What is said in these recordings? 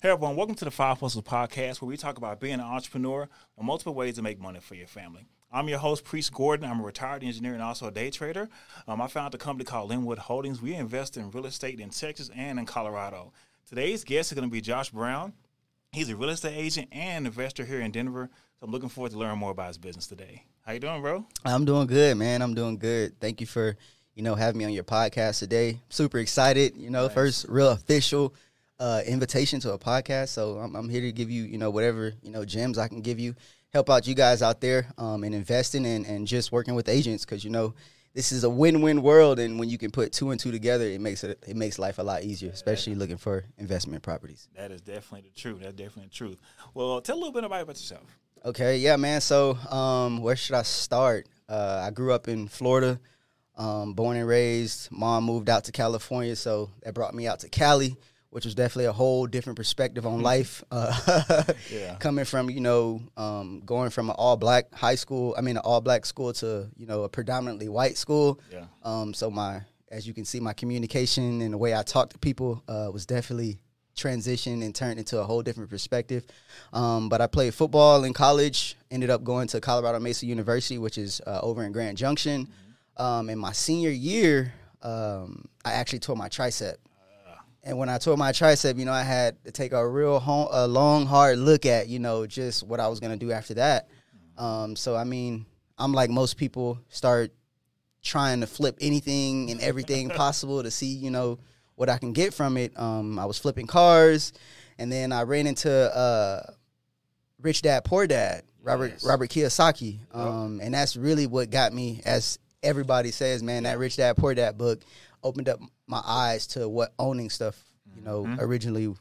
Hey everyone, welcome to the Five Hustles Podcast, where we talk about being an entrepreneur and multiple ways to make money for your family. I'm your host, Priest Gordon. I'm a retired engineer and also a day trader. Um, I founded a company called Linwood Holdings. We invest in real estate in Texas and in Colorado. Today's guest is going to be Josh Brown. He's a real estate agent and investor here in Denver. So I'm looking forward to learn more about his business today. How you doing, bro? I'm doing good, man. I'm doing good. Thank you for you know having me on your podcast today. Super excited. You know, nice. first real official uh, invitation to a podcast. So I'm, I'm, here to give you, you know, whatever, you know, gems I can give you, help out you guys out there um, and investing and, and just working with agents because, you know, this is a win-win world. And when you can put two and two together, it makes it, it makes life a lot easier, especially looking for investment properties. That is definitely the truth. That's definitely the truth. Well, tell a little bit about, about yourself. Okay. Yeah, man. So um, where should I start? Uh, I grew up in Florida, um, born and raised. Mom moved out to California, so that brought me out to Cali which was definitely a whole different perspective on life. Uh, yeah. Coming from you know um, going from an all black high school, I mean an all black school to you know a predominantly white school. Yeah. Um, so my as you can see, my communication and the way I talk to people uh, was definitely transitioned and turned into a whole different perspective. Um, but I played football in college. Ended up going to Colorado Mesa University, which is uh, over in Grand Junction. Mm-hmm. Um, in my senior year, um, I actually tore my tricep. And when I tore my tricep, you know, I had to take a real home, a long, hard look at, you know, just what I was gonna do after that. Um, so I mean, I'm like most people, start trying to flip anything and everything possible to see, you know, what I can get from it. Um, I was flipping cars, and then I ran into uh, Rich Dad Poor Dad, Robert yes. Robert Kiyosaki, um, and that's really what got me. As everybody says, man, that Rich Dad Poor Dad book opened up my eyes to what owning stuff, you know, mm-hmm. originally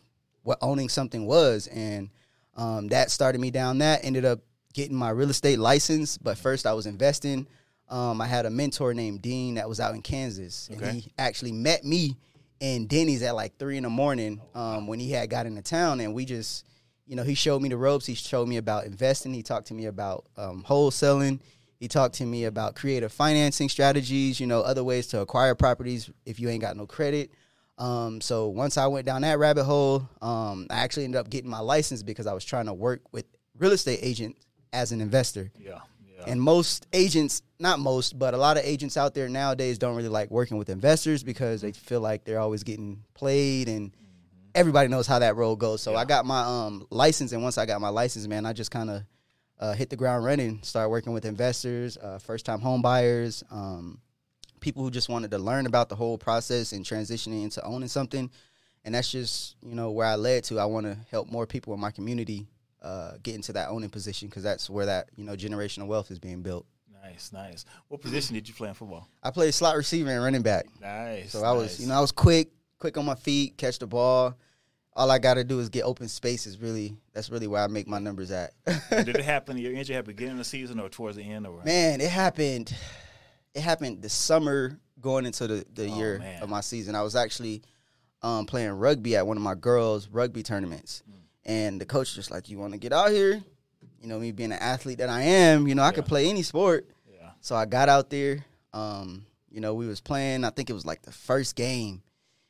what owning something was, and um, that started me down that. Ended up getting my real estate license, but first I was investing. Um, I had a mentor named Dean that was out in Kansas, okay. and he actually met me in Denny's at like three in the morning um, when he had got into town, and we just, you know, he showed me the ropes. He showed me about investing. He talked to me about um, wholesaling. He talked to me about creative financing strategies, you know, other ways to acquire properties if you ain't got no credit. Um, so once I went down that rabbit hole, um, I actually ended up getting my license because I was trying to work with real estate agents as an investor. Yeah, yeah. And most agents, not most, but a lot of agents out there nowadays don't really like working with investors because they feel like they're always getting played and mm-hmm. everybody knows how that role goes. So yeah. I got my um, license, and once I got my license, man, I just kind of uh, hit the ground running, start working with investors, uh, first time home buyers, um, people who just wanted to learn about the whole process and transitioning into owning something. And that's just, you know, where I led to. I want to help more people in my community uh, get into that owning position because that's where that, you know, generational wealth is being built. Nice, nice. What position did you play in football? I played slot receiver and running back. Nice. So I nice. was, you know, I was quick, quick on my feet, catch the ball all I got to do is get open spaces. Really, that's really where I make my numbers at. did it happen? Your injury happened beginning of the season or towards the end? Or man, it happened. It happened the summer going into the, the oh, year man. of my season. I was actually um, playing rugby at one of my girls' rugby tournaments, mm. and the coach just like, "You want to get out here?" You know, me being an athlete that I am, you know, yeah. I could play any sport. Yeah. So I got out there. Um, you know, we was playing. I think it was like the first game,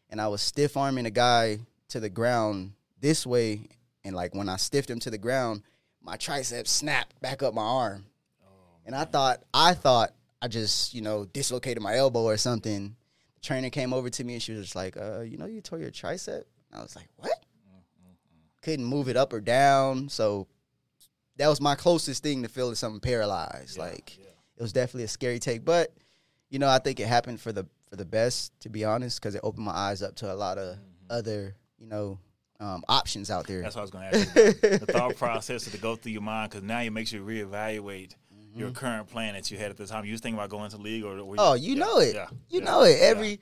and I was stiff arming a guy to the ground this way, and like when I stiffed him to the ground, my tricep snapped back up my arm, oh, and I thought I thought I just you know dislocated my elbow or something. The trainer came over to me and she was just like, uh, you know, you tore your tricep. I was like, what? Couldn't move it up or down, so that was my closest thing to feeling something paralyzed. Yeah, like yeah. it was definitely a scary take, but you know, I think it happened for the for the best, to be honest, because it opened my eyes up to a lot of mm-hmm. other you know, um, options out there. That's what I was going to ask you. the thought process to go through your mind because now it makes you reevaluate mm-hmm. your current plan that you had at the time. You was thinking about going to league or? oh, you yeah, know it. Yeah, you yeah, know it. Every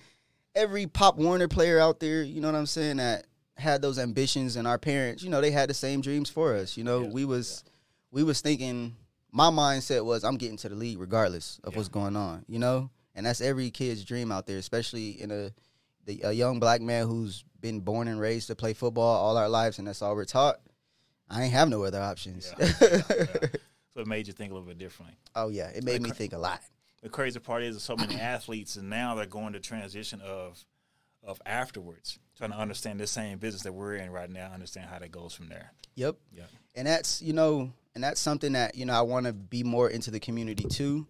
every Pop Warner player out there, you know what I'm saying, that had those ambitions, and our parents, you know, they had the same dreams for us. You know, we was we was thinking. My mindset was I'm getting to the league regardless of what's going on. You know, and that's every kid's dream out there, especially in a the, a young black man who's been born and raised to play football all our lives, and that's all we're taught. I ain't have no other options. Yeah, yeah, yeah. So it made you think a little bit differently. Oh yeah, it made me think a lot. The crazy part is so many athletes, and now they're going to transition of of afterwards, trying to understand the same business that we're in right now, understand how that goes from there. Yep. Yeah. And that's you know, and that's something that you know I want to be more into the community too,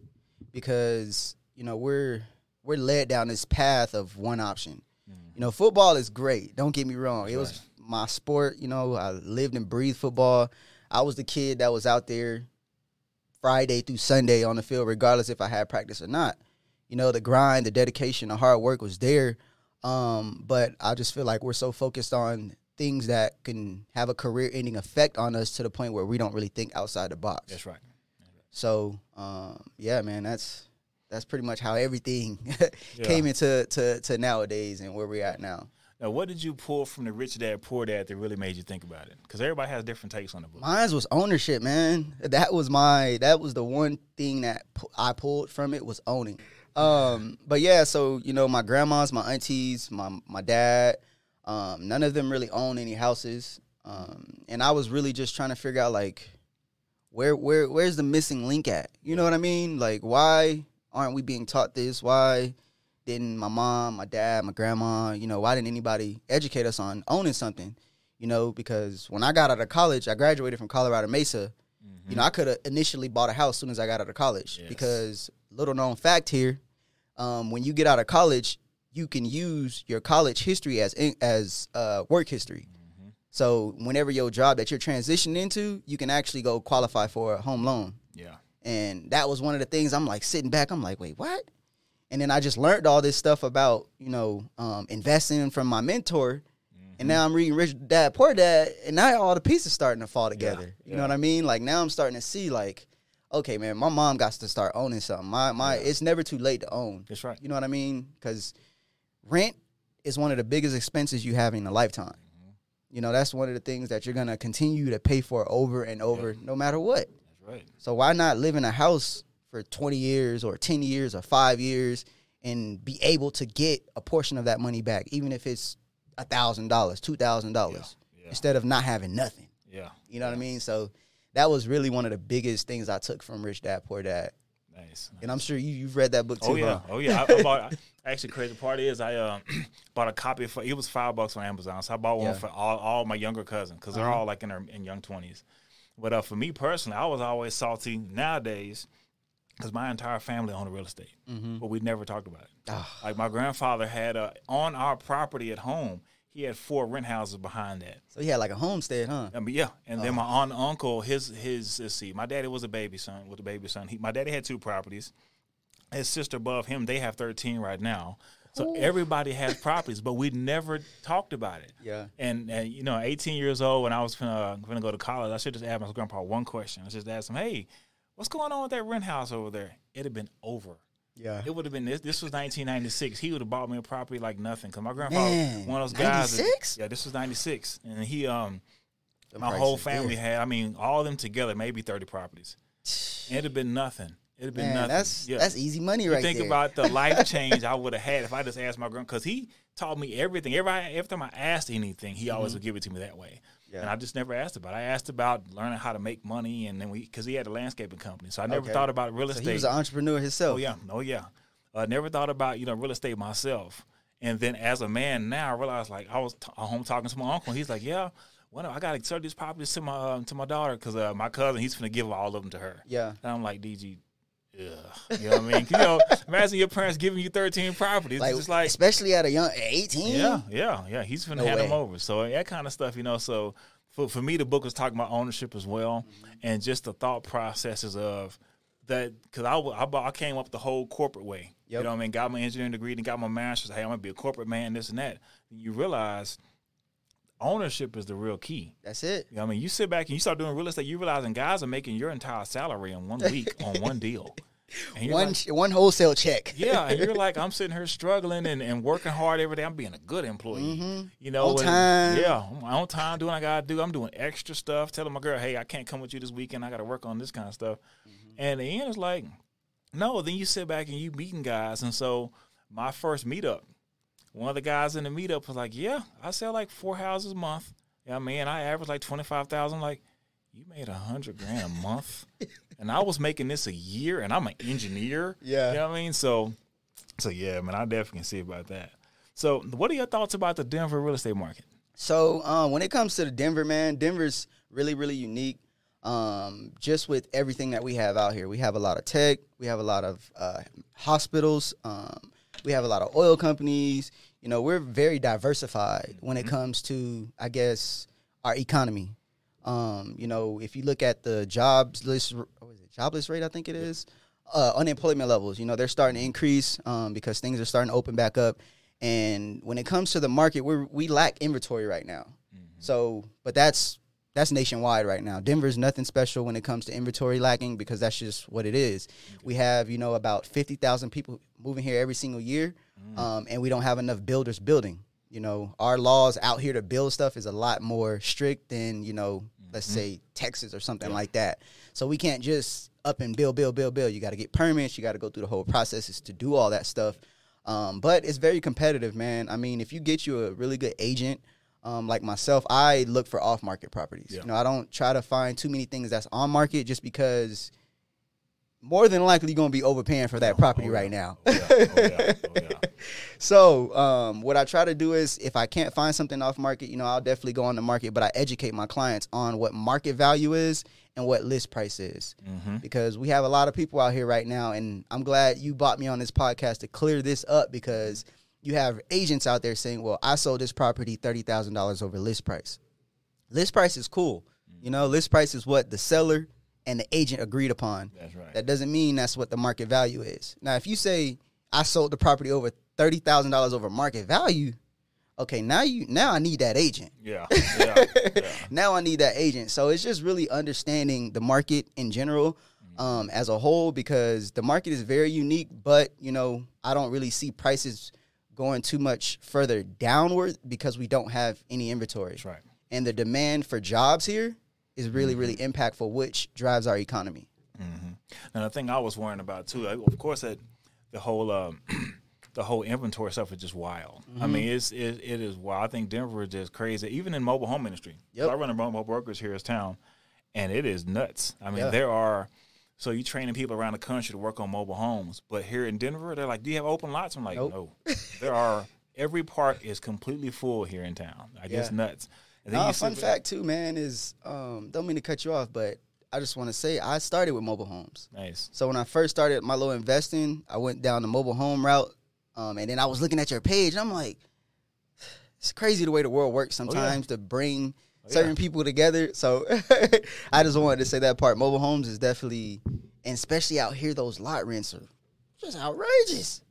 because you know we're we're led down this path of one option. You know, football is great. Don't get me wrong. it was my sport. You know, I lived and breathed football. I was the kid that was out there Friday through Sunday on the field, regardless if I had practice or not. You know, the grind, the dedication, the hard work was there. Um, but I just feel like we're so focused on things that can have a career ending effect on us to the point where we don't really think outside the box. That's right. So, um, yeah, man, that's that's pretty much how everything Yeah. came into to, to nowadays and where we're at now. Now, what did you pull from the Rich Dad Poor Dad that really made you think about it? Because everybody has different takes on the book. Mine was ownership, man. That was my that was the one thing that I pulled from it was owning. Um, but yeah, so you know, my grandmas, my aunties, my my dad, um, none of them really own any houses. Um, and I was really just trying to figure out like where where where's the missing link at? You know what I mean? Like why aren't we being taught this? Why didn't my mom, my dad, my grandma, you know, why didn't anybody educate us on owning something? You know, because when I got out of college, I graduated from Colorado Mesa. You know, I could have initially bought a house as soon as I got out of college Yes. because little known fact here, um, when you get out of college, you can use your college history as in, as uh, work history. So whenever your job that you're transitioning into, you can actually go qualify for a home loan. Yeah. And that was one of the things I'm like sitting back. I'm like, wait, what? And then I just learned all this stuff about you know um, investing from my mentor. And now I'm reading Rich Dad Poor Dad, and now all the pieces starting to fall together. You yeah. know what I mean? Like now I'm starting to see like, okay, man, my mom got to start owning something. My my, it's never too late to own. That's right. You know what I mean? Because rent is one of the biggest expenses you have in a lifetime. Mm-hmm. You know, that's one of the things that you're gonna continue to pay for over and over, no matter what. Right. So why not live in a house for 20 years or 10 years or five years and be able to get a portion of that money back, even if it's a thousand dollars, two thousand dollars, yeah. instead of not having nothing. Yeah. You know what I mean? So that was really one of the biggest things I took from Rich Dad Poor Dad. Nice. And I'm sure you, you've read that book too. Oh yeah, huh? oh yeah. I, I bought. Actually, crazy part is I uh, bought a copy for. It was five bucks on Amazon, so I bought one Yeah. Uh-huh. for all, all my younger cousins because they're all like in their in young twenties. But uh, for me personally, I was always salty nowadays because my entire family owned real estate, but we never talked about it. Mm-hmm. Ah. Like my grandfather had uh, on our property at home. He had four rent houses behind that. So he had like a homestead, huh? I mean, yeah, and then my Oh. aunt and uncle, his his let's see, my daddy was a baby son with a baby son. He, my daddy had two properties. His sister above him, they have thirteen right now. So everybody has properties, but we never talked about it. Yeah. And, and you know, eighteen years old when I was gonna, gonna go to college, I should just ask my grandpa one question. I just asked him, "Hey, what's going on with that rent house over there?" It'd have been over. Yeah. It would have been this. This was 1996. He would have bought me a property like nothing. Cause my grandfather, Man, one of those guys. 96? yeah, this was 96, and he um The my whole family there. had, I mean, all of them together, maybe 30 properties. It'd have been nothing. It'd have been Man, nothing. that's yeah. that's easy money You right think there. about the life change I would have had if I just asked my grand, because he taught me everything. Every, every time I asked anything, he always would give it to me that way. Mm-hmm. Yeah. And I just never asked about it. I asked about learning how to make money, and then we, because he had a landscaping company. So I never Okay. thought about real so estate. he was an entrepreneur himself. Oh yeah, oh yeah. I never thought about you know real estate myself, and then as a man now, I realized like I was t- home talking to my uncle. He's like, "Yeah, well, I got to sell these properties to my uh, to my daughter because uh, my cousin he's gonna give all of them to her." Yeah. and I'm like, "DG, ugh. you know what I mean? You know, imagine your parents giving you 13 properties. Like, it's just like especially at a young 18. yeah, yeah, yeah. He's gonna No hand them over. So that kind of stuff, you know. So for for me, the book was talking about ownership as well, Mm-hmm. and just the thought processes of that. Because I, I I came up the whole corporate way. You know what I mean? Got my engineering degree and got my master's. Hey, I'm gonna be a corporate man. This and that. And you realize ownership is the real key. That's it. You know I mean, you sit back and you start doing real estate. You realizing guys are making your entire salary in one week on one deal. One like, one wholesale check. yeah, and you're like, I'm sitting here struggling and, and working hard every day. I'm being a good employee. Mm-hmm. You know, On time. Yeah, I'm on time, doing what I gotta do. I'm doing extra stuff. Telling my girl, hey, I can't come with you this weekend. I gotta work on this kind of stuff. Mm-hmm. And the end is like, no. Then you sit back and you meeting guys. And so my first meetup, one of the guys in the meetup was like, yeah, I sell like four houses a month. Yeah, man, I average like twenty five thousand. Like, you made a hundred grand a month, and I was making this a year, and I'm an engineer. Yeah. you know what I mean. So, so yeah, man, I definitely can see about that. So, what are your thoughts about the Denver real estate market? So um, when it comes to the Denver, man, Denver's really, really unique. Um, just with everything that we have out here, we have a lot of tech, we have a lot of uh, hospitals, um, we have a lot of oil companies. You know, we're very diversified when it comes to, I guess, our economy. Um, you know, if you look at the jobs list, what is it, jobless rate, I think it is, uh, unemployment levels, you know, they're starting to increase um, because things are starting to open back up. And when it comes to the market, we we lack inventory right now. So, but that's that's nationwide right now. Denver's nothing special when it comes to inventory lacking because that's just what it is. We have you know about fifty thousand people moving here every single year, um, and we don't have enough builders building. You know, our laws out here to build stuff is a lot more strict than you know, let's say Texas or something like that. So we can't just up and build, build, build, build. You got to get permits. You got to go through the whole processes to do all that stuff. Um, but it's very competitive, man. I mean, if you get you a really good agent, um, like myself, I look for off market properties. Yeah. You know, I don't try to find too many things that's on market just because more than likely you're gonna be overpaying for that property Oh, right now. Oh, yeah. Oh, yeah. Oh, yeah. So, um, what I try to do is, if I can't find something off market, you know, I'll definitely go on the market. But I educate my clients on what market value is and what list price is, Mm-hmm. because we have a lot of people out here right now, and I'm glad you bought me on this podcast to clear this up because you have agents out there saying, "Well, I sold this property thirty thousand dollars over list price." List price is cool, you know. List price is what the seller and the agent agreed upon. That's right. That doesn't mean that's what the market value is. Now, if you say I sold the property over thirty thousand dollars over market value, okay, now you now I need that agent. Yeah. Yeah. yeah. Now I need that agent. So it's just really understanding the market in general, um, as a whole, because the market is very unique. But you know, I don't really see prices going too much further downward because we don't have any inventory. That's right. And the demand for jobs here is really, really Mm-hmm. impactful, which drives our economy. And the thing I was worrying about too, of course, that the whole um, the whole inventory stuff is just wild. Mm-hmm. I mean, it's it, it is wild. I think Denver is just crazy, even in mobile home industry. Yep. I run a mobile brokers here in town, and it is nuts. I mean, Yeah. there are. So you're training people around the country to work on mobile homes, but here in Denver, they're like, "Do you have open lots?" I'm like, Nope. "No." there are every park is completely full here in town. Like it's Yeah. nuts. And you fun fact too, man, is um, don't mean to cut you off, but I just want to say I started with mobile homes. Nice. So when I first started my little investing, I went down the mobile home route, um, and then I was looking at your page, and I'm like, it's crazy the way the world works sometimes to bring Oh, Oh, yeah. certain people together. So I just wanted to say that part. Mobile homes is definitely, and especially out here, those lot rents are just outrageous.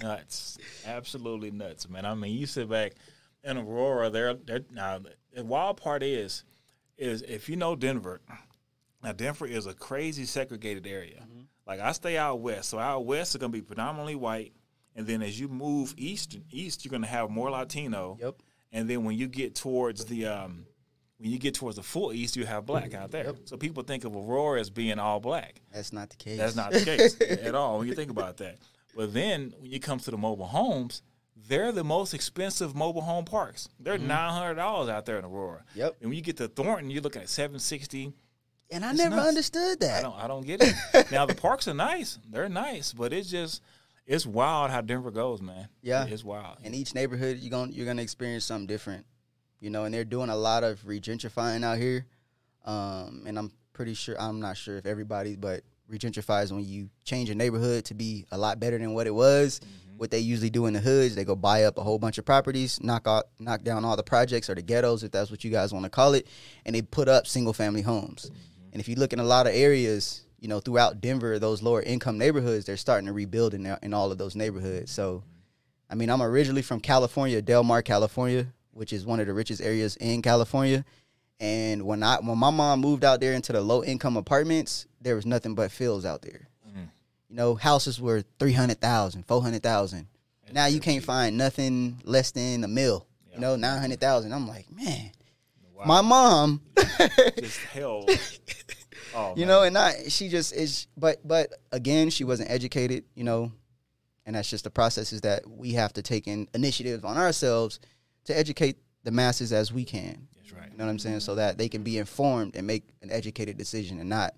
nuts, absolutely nuts, man. I mean, you sit back in Aurora. They're, they're now the wild part is, is if you know Denver. Now Denver is a crazy segregated area. Mm-hmm. Like I stay out west, so out west is gonna be predominantly white, and then as you move east, and east you're gonna have more Latino. Yep. And then when you get towards the um, when you get towards the full east, you have black out there. So people think of Aurora as being all black. That's not the case. That's not the case at all when you think about that. But then when you come to the mobile homes, they're the most expensive mobile home parks. They're hundred dollars out there in Aurora. Mm-hmm. Yep. And when you get to Thornton, you're looking at seven sixty. And I It's never nuts. understood I that. don't I don't get it. now the parks are nice. They're nice, but it's just it's wild how Denver goes, man. Yeah. It's wild. in each neighborhood you're going to you're to experience something different you know and they're doing a lot of regentrifying out here um, and i'm pretty sure i'm not sure if everybody but regentrify is when you change a neighborhood to be a lot better than what it was what they usually do in the hoods they go buy up a whole bunch of properties knock out knock down all the projects or the ghettos if that's what you guys want to call it and they put up single family homes and if you look in a lot of areas you know throughout denver those lower income neighborhoods they're starting to rebuild in, in all of those neighborhoods so I mean, I'm originally from California, Del Mar, California, which is one of the richest areas in California. And when I when my mom moved out there into the low income apartments, there was nothing but fields out there. Mm-hmm. You know, houses were 300,000, 400,000. Now you can't find nothing less than a mill. You know, 900,000. I'm like, man, my mom, just hell. Oh, you man. know, and I she just is but but again, she wasn't educated, you know, and that's just the processes that we have to take in initiative on ourselves to educate the masses as we can. That's right. You know what I'm saying? Mm-hmm. So that they can be informed and make an educated decision and not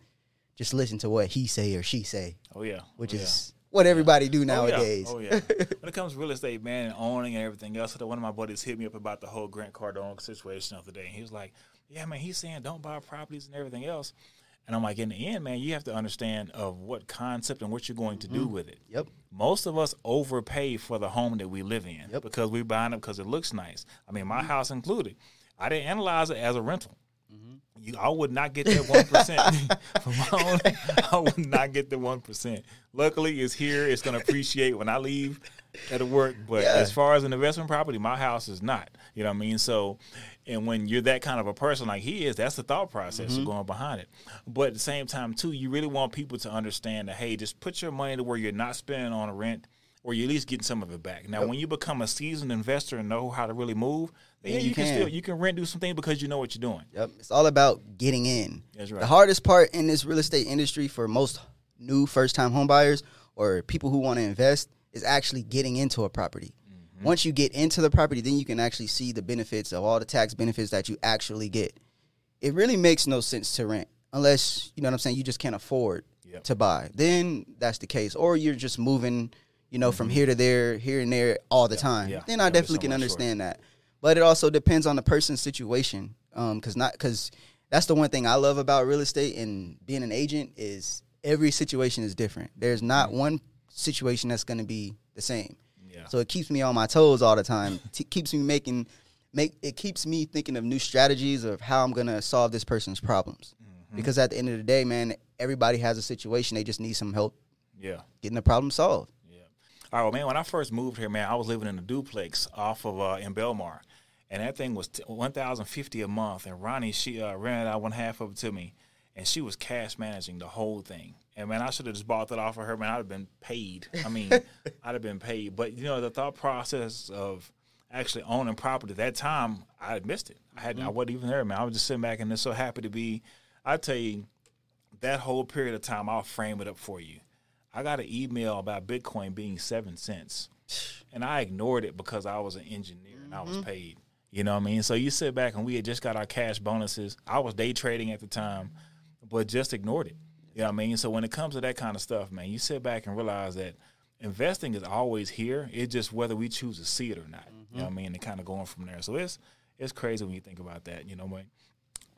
just listen to what he say or she say, Oh yeah. Oh, which Oh, yeah. is what everybody do Oh, yeah. nowadays. Oh yeah. when it comes to real estate, man, and owning and everything else, one of my buddies hit me up about the whole Grant Cardone situation the other day. And he was like, "Yeah, man, he's saying don't buy properties and everything else." And I'm like, in the end, man, you have to understand of what concept and what you're going to do with it. Yep. Most of us overpay for the home that we live in Yep. Mm-hmm. because we're buying it because it looks nice. I mean, my house included. I didn't analyze it as a rental. Mm-hmm. You, I would not get that one percent from my own. I would not get the one percent. Luckily, it's here. It's going to appreciate when I leave at work. But Yeah. as far as an investment property, my house is not. You know what I mean? So, and when you're that kind of a person like he is, that's the thought process mm-hmm. going behind it. But at the same time, too, you really want people to understand that hey, just put your money to where you're not spending on a rent. Or you're at least getting some of it back. Now, when you become a seasoned investor and know how to really move, then Yeah, you, you can, can. still you can rent do something because you know what you're doing. Yep. It's all about getting in. That's right. The hardest part in this real estate industry for most new first time homebuyers or people who want to invest is actually getting into a property. Mm-hmm. Once you get into the property, then you can actually see the benefits of all the tax benefits that you actually get. It really makes no sense to rent unless, you know what I'm saying, you just can't afford Yep. to buy. Then that's the case. Or you're just moving, you know, from here to there, here and there all the time. Mm-hmm. yeah. Then I Yeah, definitely can understand that. But it also depends on the person's situation. Um, cause not cause that's the one thing I love about real estate and being an agent is every situation is different. There's not Mm-hmm. one situation that's gonna be the same. Yeah. So it keeps me on my toes all the time. T- keeps me making make it keeps me thinking of new strategies of how I'm gonna solve this person's problems. Mm-hmm. Because at the end of the day, man, everybody has a situation. They just need some help yeah. getting the problem solved. Yeah. All right, well, man, when I first moved here, man, I was living in a duplex off of uh, in Belmar, and that thing was t- one thousand fifty a month. And Ronnie, she uh, rented out one half of it to me, and she was cash managing the whole thing. And man, I should have just bought that off of her. Man, I'd have been paid. I mean, I'd have been paid. But you know, the thought process of actually owning property at that time, I had missed it. I had I mm-hmm. wasn't even there, man. I was just sitting back and just so happy to be. I tell you, that whole period of time, I'll frame it up for you. I got an email about Bitcoin being seven cents, and I ignored it because I was an engineer and I was mm-hmm. paid. You know what I mean? So you sit back and we had just got our cash bonuses. I was day trading at the time, but just ignored it. You know what I mean? So when it comes to that kind of stuff, man, you sit back and realize that investing is always here. It's just whether we choose to see it or not. You know what I mean? And kind of going from there. So it's it's crazy when you think about that. You know what I mean?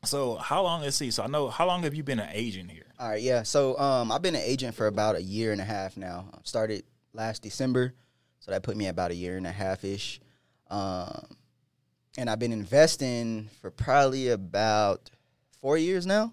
So how long? is he? So I know how long have you been an agent here? All right, yeah. So um, I've been an agent for about a year and a half now. Started last December, so that put me about a year and a half ish. Um, and I've been investing for probably about four years now.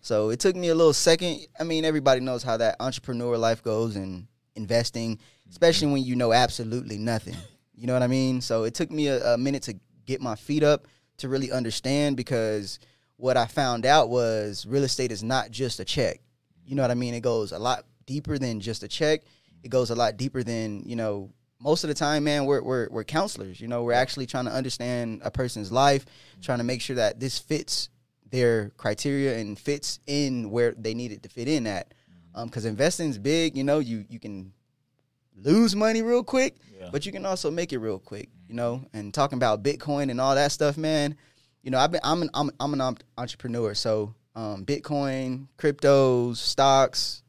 So it took me a little second. I mean, everybody knows how that entrepreneur life goes and investing, especially when you know absolutely nothing. You know what I mean? So it took me a, a minute to get my feet up to really understand because what I found out was real estate is not just a check. You know what I mean? It goes a lot deeper than just a check. It goes a lot deeper than, you know, most of the time, man, we're, we're, we're counselors. You know, we're actually trying to understand a person's life, trying to make sure that this fits their criteria and fits in where they need it to fit in at. Mm-hmm. Um, because investing is big, you know, you, you can lose money real quick, Yeah. but you can also make it real quick, you know. Mm-hmm. And talking about Bitcoin and all that stuff, man, you know, I've been I'm an I'm, I'm an entrepreneur, so um, Bitcoin, cryptos, stocks,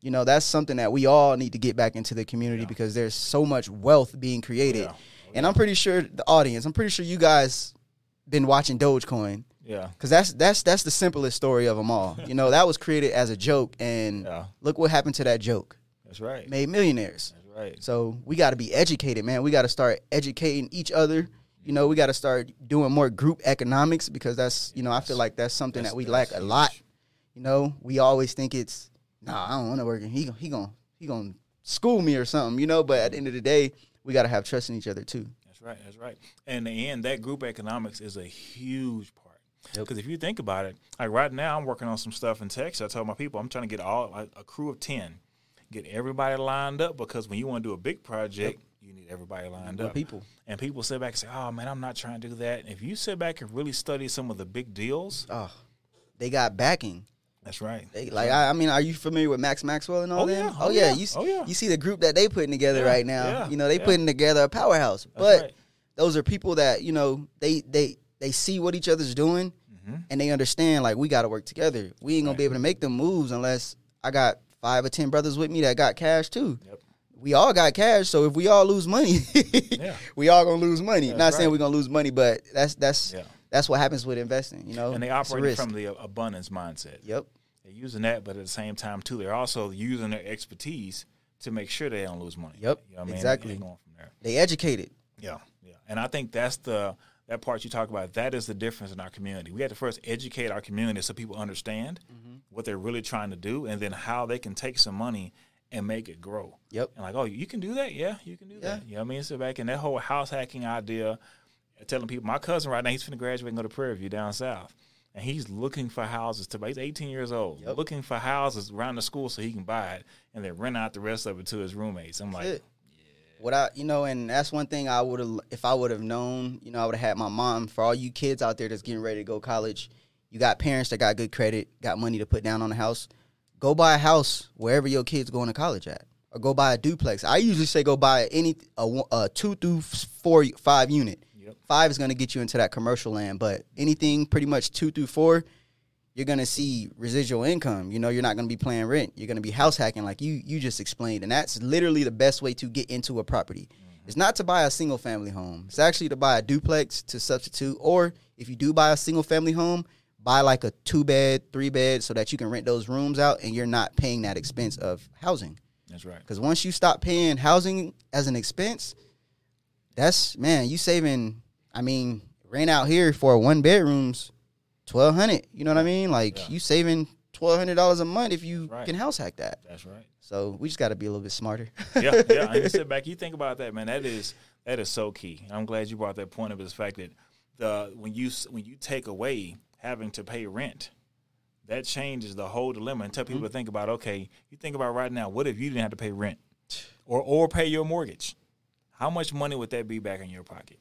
you know, that's something that we all need to get back into the community because there's so much wealth being created. Oh, yeah. And I'm pretty sure the audience, I'm pretty sure you guys been watching Dogecoin Yeah. because that's that's that's the simplest story of them all. You know, that was created as a joke, and Yeah. look what happened to that joke. That's right. Made millionaires. That's right. So we got to be educated, man. We got to start educating each other. You know, we got to start doing more group economics because that's, you know, I feel like that's something That's- that we lack a lot. You know, we always think it's, nah, I don't want to work. He he gonna he to school me or something, you know, but at the end of the day, we got to have trust in each other too. That's right. That's right. And in the end, that group economics is a huge part. Yep. Because if you think about it, like right now, I'm working on some stuff in Texas. I told my people I'm trying to get all like, a crew of ten, get everybody lined up because when you want to do a big project, you need everybody lined up. people. And people sit back and say, "Oh man, I'm not trying to do that." If you sit back and really study some of the big deals, Oh, they got backing. that's right. They, like I, I mean, are you familiar with Max Maxwell and all Oh, them? yeah. Oh, Oh, yeah. yeah. You Oh, yeah. you see the group that they putting together Yeah. right now. Yeah. You know, they putting together a powerhouse. but right. those are people that you know they they they see what each other's doing Mm-hmm. and they understand like we got to work together. We ain't gonna be able to make them moves unless I got five or ten brothers with me that got cash too. Yep. We all got cash, so if we all lose money, Yeah. we all gonna lose money. That's Not saying we're gonna lose money, but that's that's Yeah. that's what happens with investing. You know, And they operate from the abundance mindset. Yep. They're using that, but at the same time too, they're also using their expertise to make sure they don't lose money. Yep, You know what I mean? exactly. Going. They educated. Yeah, yeah. And I think that's the that part you talk about. That is the difference in our community. We have to first educate our community so people understand Mm-hmm. what they're really trying to do, and then how they can take some money and make it grow. Yep. And like, oh, you can do that? Yeah, you can do that. You know what I mean? So back in that whole house hacking idea, telling people, my cousin right now, he's finna graduate and go to Prairie View down south. And he's looking for houses to buy. He's 18 years old, Yep. looking for houses around the school so he can buy it and then rent out the rest of it to his roommates. I'm like, it. What I, you know, and that's one thing I would have, if I would have known, you know, I would have had my mom. For all you kids out there that's getting ready to go college, you got parents that got good credit, got money to put down on a house. Go buy a house wherever your kids going to college at, or go buy a duplex. I usually say go buy any a, a two through four, five unit. Yep. Five is going to get you into that commercial land, but anything pretty much two through four, you're gonna see residual income. You know, you're not gonna be paying rent. You're gonna be house hacking, like you you just explained, and that's literally the best way to get into a property. It's not to buy a single family home. It's actually to buy a duplex to substitute, or if you do buy a single family home, buy like a two bed, three bed, so that you can rent those rooms out, and you're not paying that expense of housing. that's right. Because once you stop paying housing as an expense, that's man, you saving. I mean, rent out here for one bedrooms, twelve hundred. You know what I mean? Like Yeah. you saving twelve hundred dollars a month if you Right. can house hack that. That's right. So we just got to be a little bit smarter. yeah, yeah. And you sit back, you think about that, man. That is that is so key. I'm glad you brought that point up. Is the fact that the when you when you take away having to pay rent, that changes the whole dilemma. And tell people to mm-hmm. think about, okay, you think about right now, what if you didn't have to pay rent, or or pay your mortgage? How much money would that be back in your pocket?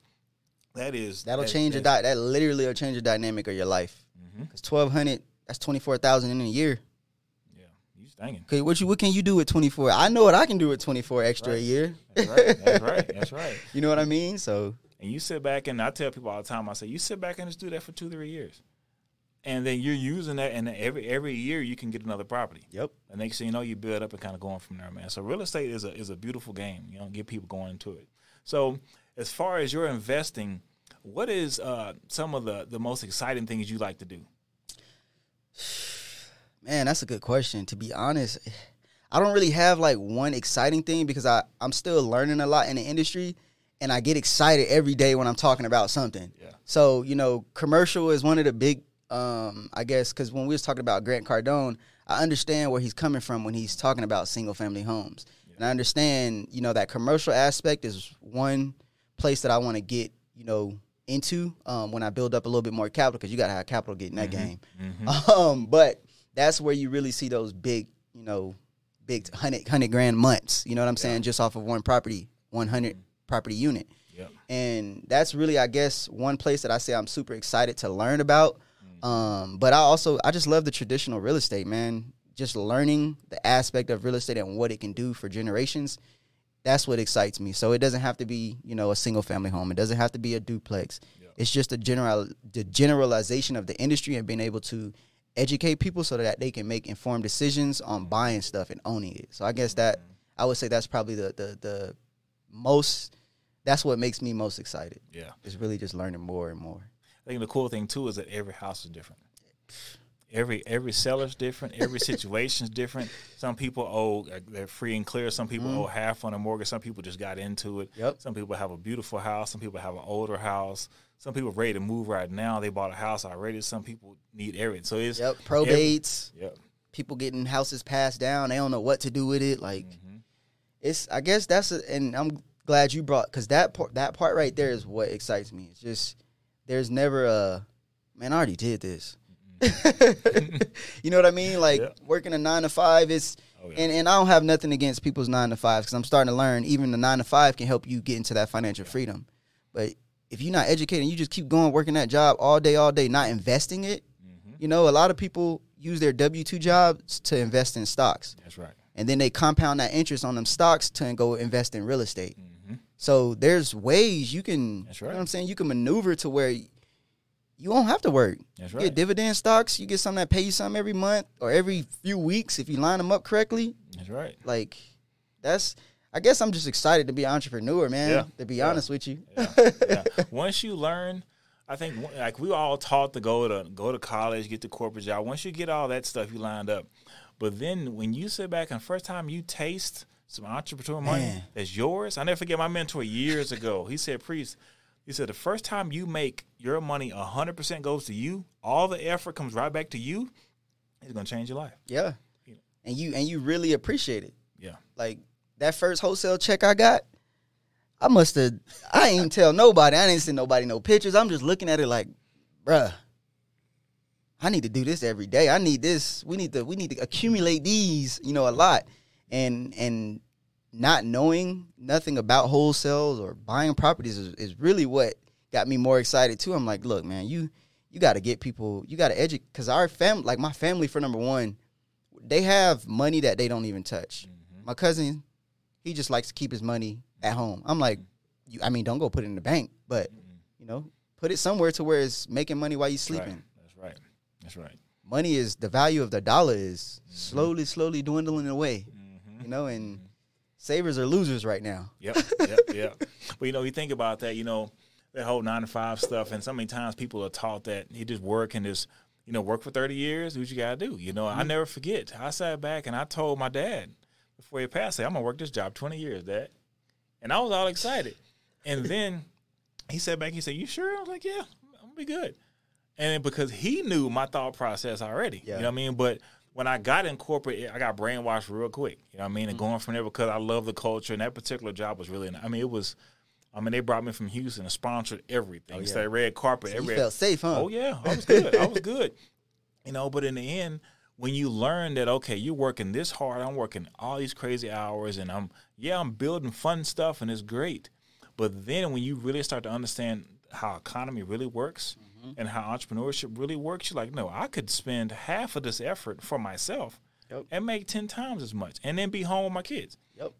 That is That'll that- change the that's- di- That literally will change the dynamic of your life. Mm-hmm. Because twelve hundred, that's twenty four thousand in a year. Yeah, you thinking. Okay, what you what can you do with twenty four? I know what I can do with twenty four extra a year. That's right. That's right. That's right. You know what I mean? So And you sit back and I tell people all the time, I say, you sit back and just do that for two, three years. And then you're using that and every every year you can get another property. yep. And next thing you know, you build up and kind of going from there, man. So real estate is a is a beautiful game. You know, get people going into it. So as far as your investing, what is uh, some of the the most exciting things you like to do? Man, that's a good question. To be honest, I don't really have like one exciting thing because I, I'm still learning a lot in the industry and I get excited every day when I'm talking about something. Yeah. So, you know, commercial is one of the big, um, I guess, because when we was talking about Grant Cardone, I understand where he's coming from when he's talking about single family homes. And I understand, you know, that commercial aspect is one place that I want to get, you know, into um, when I build up a little bit more capital because you got to have capital to get in that game. Um, but that's where you really see those big, you know, big hundred hundred grand months. You know what I'm saying? Just off of one property, one property unit. Yep. And that's really, I guess, one place that I say I'm super excited to learn about. Um, but I also I just love the traditional real estate, man. Just learning the aspect of real estate and what it can do for generations. That's what excites me. So it doesn't have to be, you know, a single family home. It doesn't have to be a duplex. Yeah. It's just a general the generalization of the industry and being able to educate people so that they can make informed decisions on mm-hmm. buying stuff and owning it. So I guess that mm-hmm. I would say that's probably the the the most that's what makes me most excited. Yeah. It's really just learning more and more. I think the cool thing too is that every house is different. Every every seller's different. Every situation's different. Some people owe they're free and clear. Some people mm-hmm. owe half on a mortgage. Some people just got into it. Yep. Some people have a beautiful house. Some people have an older house. Some people ready to move right now. They bought a house already. Some people need everything. So it's Yep. Probates, Yep. people getting houses passed down, they don't know what to do with it. Like mm-hmm. it's I guess that's a, and I'm glad you brought cuz that part that part right there is what excites me. It's just there's never a man, I already did this. you know what I mean? Like Yeah. working a 9 to 5 is Oh, yeah. and and I don't have nothing against people's 9 to 5s cuz I'm starting to learn even the 9 to 5 can help you get into that financial freedom. But if you're not educated, you just keep going working that job all day all day not investing it. Mm-hmm. You know, a lot of people use their W2 jobs to invest in stocks That's right. and then they compound that interest on them stocks to go invest in real estate. Mm-hmm. So there's ways you can, That's you know right. what I'm saying? You can maneuver to where you won't have to work. That's You get dividend stocks. You get something that pay you something every month or every few weeks if you line them up correctly. That's right. Like that's. I guess I'm just excited to be an entrepreneur, man. Yeah. To be Yeah. honest with you. Yeah. yeah. Once you learn, I think like we all taught to go to go to college, get the corporate job. Once you get all that stuff, you lined up. But then when you sit back and first time you taste some entrepreneur money Man. that's yours, I never forget my mentor years ago. He said, "Priest." He said the first time you make your money hundred percent goes to you, all the effort comes right back to you. It's gonna change your life. Yeah. And you and you really appreciate it. Yeah, Like that first wholesale check I got, I must have I ain't tell nobody. I didn't send nobody no pictures. I'm just looking at it like, bruh, I need to do this every day. I need this. We need to we need to accumulate these, you know, a lot. And and not knowing nothing about wholesales or buying properties is, is really what got me more excited too. I'm like, look, man, you you got to get people, you got to educate, because our family, like my family, for number one, they have money that they don't even touch. Mm-hmm. My cousin, he just likes to keep his money at home. I'm like, you, I mean, don't go put it in the bank, but mm-hmm. you know, put it somewhere to where it's making money while you're That's right. sleeping. That's right. That's right. Money is the value of the dollar is mm-hmm. slowly, slowly dwindling away. Mm-hmm. You know, and savers are losers right now. Yep, yep, yep. But you know, you think about that, you know, that whole nine to five stuff, and so many times people are taught that you just work and just, you know, work for thirty years, what you gotta do. You know, I mm-hmm. never forget. I sat back and I told my dad before he passed, I am gonna work this job twenty years, Dad. And I was all excited. And then he sat back, he said, You sure? I was like, Yeah, I'm gonna be good. And because he knew my thought process already. Yeah. You know what I mean? But when I got in corporate, I got brainwashed real quick. You know what I mean? And mm-hmm. going from there because I love the culture and that particular job was really I mean, it was I mean, they brought me from Houston and sponsored everything. Oh, yeah. So they red carpet, You every felt safe, huh? Oh yeah, I was good. I was good. You know, but in the end, when you learn that okay, you're working this hard, I'm working all these crazy hours, and I'm yeah, I'm building fun stuff, and it's great. But then when you really start to understand how economy really works Mm-hmm. and how entrepreneurship really works, you're like, no, I could spend half of this effort for myself Yep. and make ten times as much, and then be home with my kids. Yep.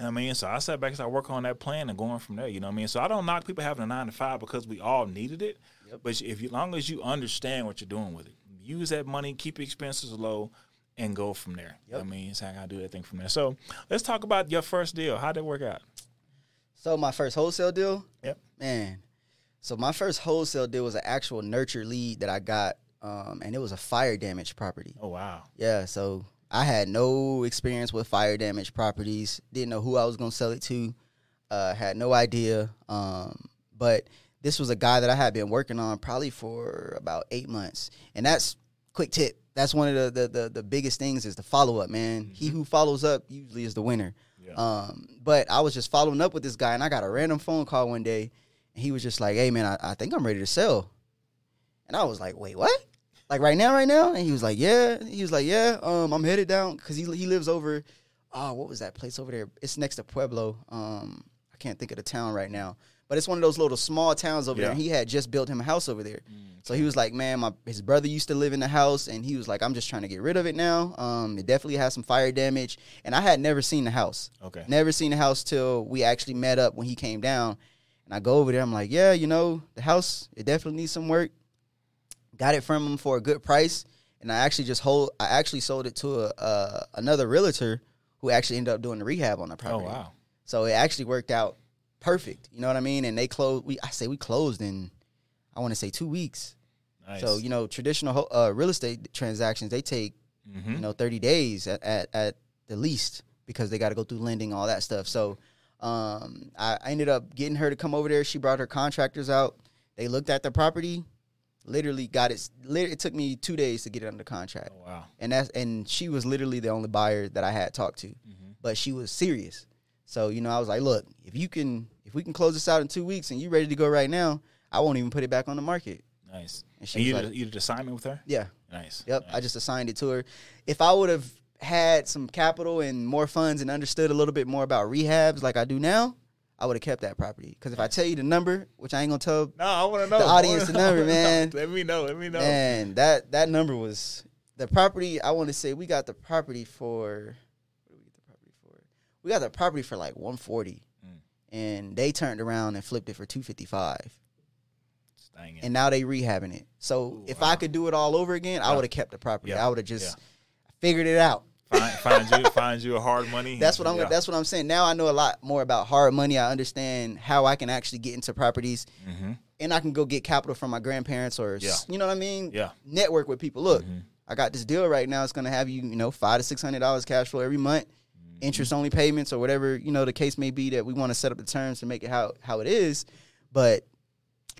I mean, so I sat back and started working on that plan and going from there. You know what I mean? So I don't knock people having a nine to five because we all needed it. But if you, long as you understand what you're doing with it, use that money, keep your expenses low, and go from there. What I mean, so I gotta do that thing from there. So let's talk about your first deal. How'd it work out? So my first wholesale deal, Yep. man. So my first wholesale deal was an actual nurture lead that I got, um, and it was a fire damage property. Oh wow. Yeah, so I had no experience with fire damage properties. Didn't know who I was gonna sell it to. Uh, had no idea. Um, but this was a guy that I had been working on probably for about eight months, and that's quick tip. That's one of the the the, the biggest things is the follow up, man. He who follows up usually is the winner. Yeah. Um, but I was just following up with this guy, and I got a random phone call one day, he was just like, "Hey, man, I, I think I'm ready to sell." And I was like, "Wait, what?" Like right now, right now? And he was like, "Yeah." He was like, "Yeah, um, I'm headed down because he he lives over, oh, what was that place over there? It's next to Pueblo. Um, I can't think of the town right now, but it's one of those little small towns over there. And he had just built him a house over there, so he was like, "Man, my his brother used to live in the house, and he was like, I'm just trying to get rid of it now. Um, it definitely has some fire damage, and I had never seen the house." Okay. Never seen the house till we actually met up when he came down. And I go over there. I'm like, yeah, you know, the house it definitely needs some work. Got it from him for a good price, and I actually just hold. I actually sold it to a uh, another realtor who actually ended up doing the rehab on the property. Oh property. wow. So it actually worked out perfect. You know what I mean? And they closed. We I say we closed in, I want to say two weeks. Nice. So you know, traditional uh, real estate transactions they take hmm you know 30 days at, at, at the least because they got to go through lending all that stuff so um, I, I ended up getting her to come over there she brought her contractors out they looked at the property literally got it it took me two days to get it under contract Oh wow. and that's and she was literally the only buyer that i had talked to Mm-hmm. but she was serious so you know i was like look if you can if we can close this out in two weeks and you ready to go right now i won't even put it back on the market Nice. And she And you was did, like- you did assignment with her? yeah Nice. Yep, Nice. I just assigned it to her. If I would have had some capital and more funds and understood a little bit more about rehabs like I do now, I would have kept that property. Because if I tell you the number, which I ain't gonna tell, No, I want to know The audience the number, man. Let me know. Let me know. man, that that number was the property. I want to say we got the property for. What did we get the property for? We got the property for like one forty, Mm. and they turned around and flipped it for two fifty five. And now they rehabbing it. So Ooh, if wow. I could do it all over again, I would have kept the property. Yeah. I would have just figured it out. Find, find you find you a hard money. That's what I'm. Yeah. That's what I'm saying. Now I know a lot more about hard money. I understand how I can actually get into properties, Mhm. and I can go get capital from my grandparents or Yeah. you know what I mean. Yeah. Network with people. Look, Mhm. I got this deal right now. It's gonna have you, you know, five to six hundred dollars cash flow every month, Mm-hmm. interest only payments or whatever you know the case may be that we want to set up the terms to make it how how it is. But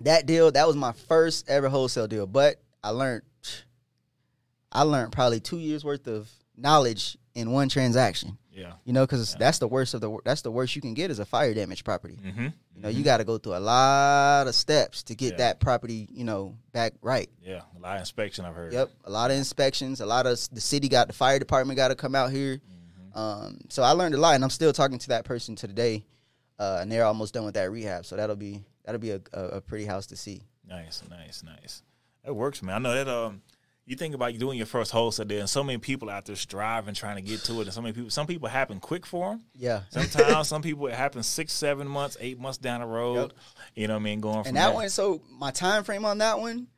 that deal, that was my first ever wholesale deal. But I learned, I learned probably two years worth of knowledge in one transaction. Yeah. You know, because that's the worst of the that's the worst you can get is a fire damage property. Mm-hmm. You know, you got to go through a lot of steps to get Yeah. that property, you know, back right. Yeah. A lot of inspection. I've heard. Yep, a lot of inspections, a lot of the city got the fire department got to come out here. Mm-hmm. Um, so I learned a lot, and I'm still talking to that person today, uh, and they're almost done with that rehab. So that'll be that'll be a, a, a pretty house to see. Nice, nice, nice. That works, man. I know that. Um, you think about doing your first wholesale deal, and so many people out there striving, trying to get to it, and so many people. Some people happen quick for them. Yeah, Sometimes some people it happens six, seven months, eight months down the road. Yep. You know what I mean? Going from and that there. one. So my time frame on that one,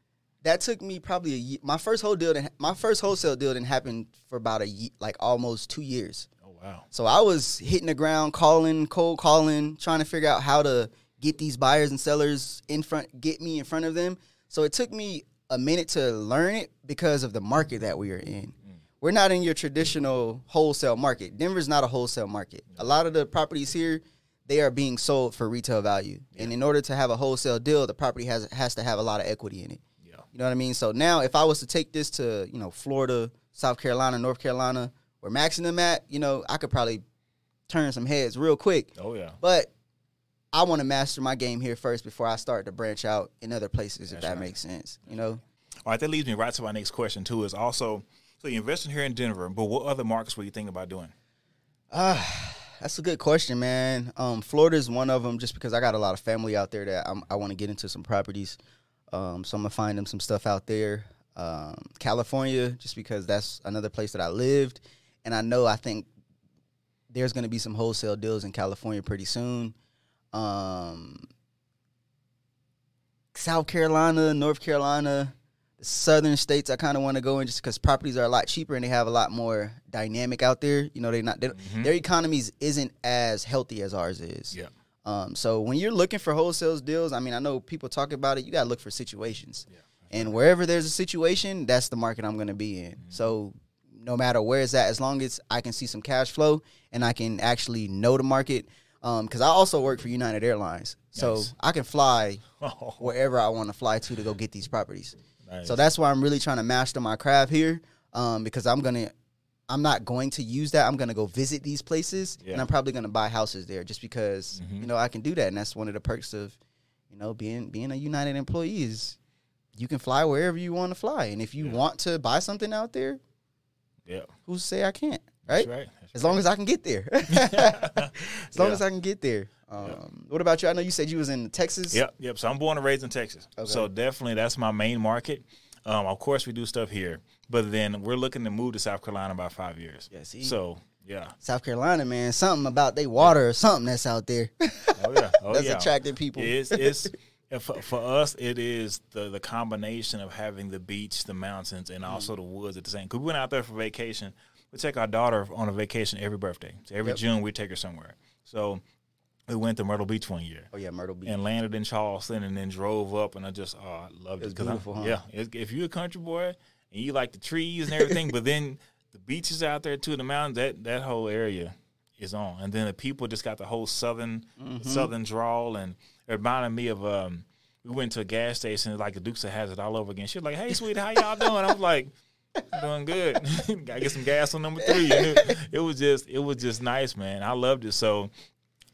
that took me probably a year. My first whole deal, didn't, my first wholesale deal didn't happen for about a ye like almost two years. Oh wow. So I was hitting the ground, calling, cold calling, trying to figure out how to get these buyers and sellers in front, get me in front of them. So it took me a minute to learn it because of the market that we are in. Mm. We're not in your traditional wholesale market. Denver's not a wholesale market. A lot of the properties here, they are being sold for retail value. And in order to have a wholesale deal, the property has has to have a lot of equity in it. Yeah. You know what I mean? So now if I was to take this to, you know, Florida, South Carolina, North Carolina, where Max and them at, you know, I could probably turn some heads real quick. Oh yeah. But I want to master my game here first before I start to branch out in other places, if that right. makes sense. You know? All right. That leads me right to my next question too. Is also so you're investing here in Denver, but what other markets were you thinking about doing? Ah, that's a good question, man. Um, Florida is one of them, just because I got a lot of family out there that I'm, I want to get into some properties. Um, so I'm gonna find them some stuff out there. Um, California, just because that's another place that I lived, and I know I think there's gonna be some wholesale deals in California pretty soon. Um, South Carolina, North Carolina, the southern states I kind of want to go in just because properties are a lot cheaper and they have a lot more dynamic out there. You know, they're not they, their economies isn't as healthy as ours is. Yeah. Um, so when you're looking for wholesale deals, I mean, I know people talk about it. You got to look for situations, and wherever there's a situation, that's the market I'm going to be in. So no matter where it's at, as long as I can see some cash flow and I can actually know the market, because I also work for United Airlines, so I can fly Oh, wherever I want to fly to to go get these properties. nice. So that's why I'm really trying to master my craft here, um, because I'm gonna, I'm not going to use that. I'm gonna go visit these places, Yeah. and I'm probably gonna buy houses there just because Mhm. you know I can do that, and that's one of the perks of, you know, being being a United employee is you can fly wherever you want to fly, and if you Yeah. want to buy something out there, yeah. who's to say I can't, right? That's right. That's As long as I can get there, as long Yeah. as I can get there. Um, What about you? I know you said you was in Texas. Yep, yep. So I'm born and raised in Texas. Okay. So definitely that's my main market. Um, of course, we do stuff here, but then we're looking to move to South Carolina in about five years. Yeah, see? So yeah, South Carolina, man, something about they water or something that's out there. oh yeah, oh that's yeah. attracting people. It's it's for, for us. It is the the combination of having the beach, the mountains, and also the woods at the same. Because we went out there for vacation. We take our daughter on a vacation every birthday. So every Yep. June we take her somewhere. So we went to Myrtle Beach one year. Oh yeah, Myrtle Beach. and landed in Charleston and then drove up and I just oh I loved it. It's 'cause I- beautiful, huh? Yeah, if you're a country boy and you like the trees and everything, but then the beaches out there too, the mountains, that that whole area is on. And then the people just got the whole southern Mm-hmm. southern drawl and it reminded me of um we went to a gas station like the Dukes of Hazzard all over again. She was like, "Hey, sweetie, how y'all doing?" I was like. Doing good. Gotta get some gas on number three. It, it was just, it was just nice, man. I loved it. So,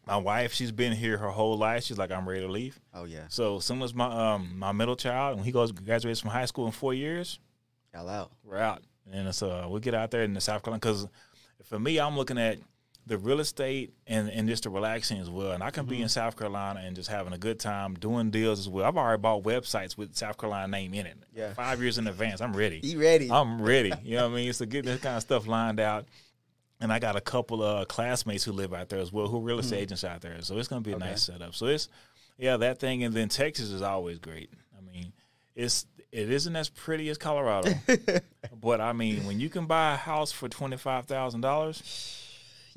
my wife, she's been here her whole life. She's like, I'm ready to leave. oh yeah, So, soon as my um my middle child, when he goes graduates from high school in four years, y'all out. we're out, and so uh, we get out there in the South Carolina. Because for me, I'm looking at the real estate and and just the relaxing as well. And I can be in mm-hmm. South Carolina and just having a good time doing deals as well. I've already bought websites with South Carolina name in it. Yeah. five years in advance, I'm ready. He ready. I'm ready. You know what I mean? So get this kind of stuff lined out. And I got a couple of classmates who live out there as well, who are real estate mm-hmm. agents out there. So it's gonna be a. Okay. nice setup. So it's yeah, that thing and then Texas is always great. I mean, it's it isn't as pretty as Colorado, but I mean, when you can buy a house for twenty five thousand dollars,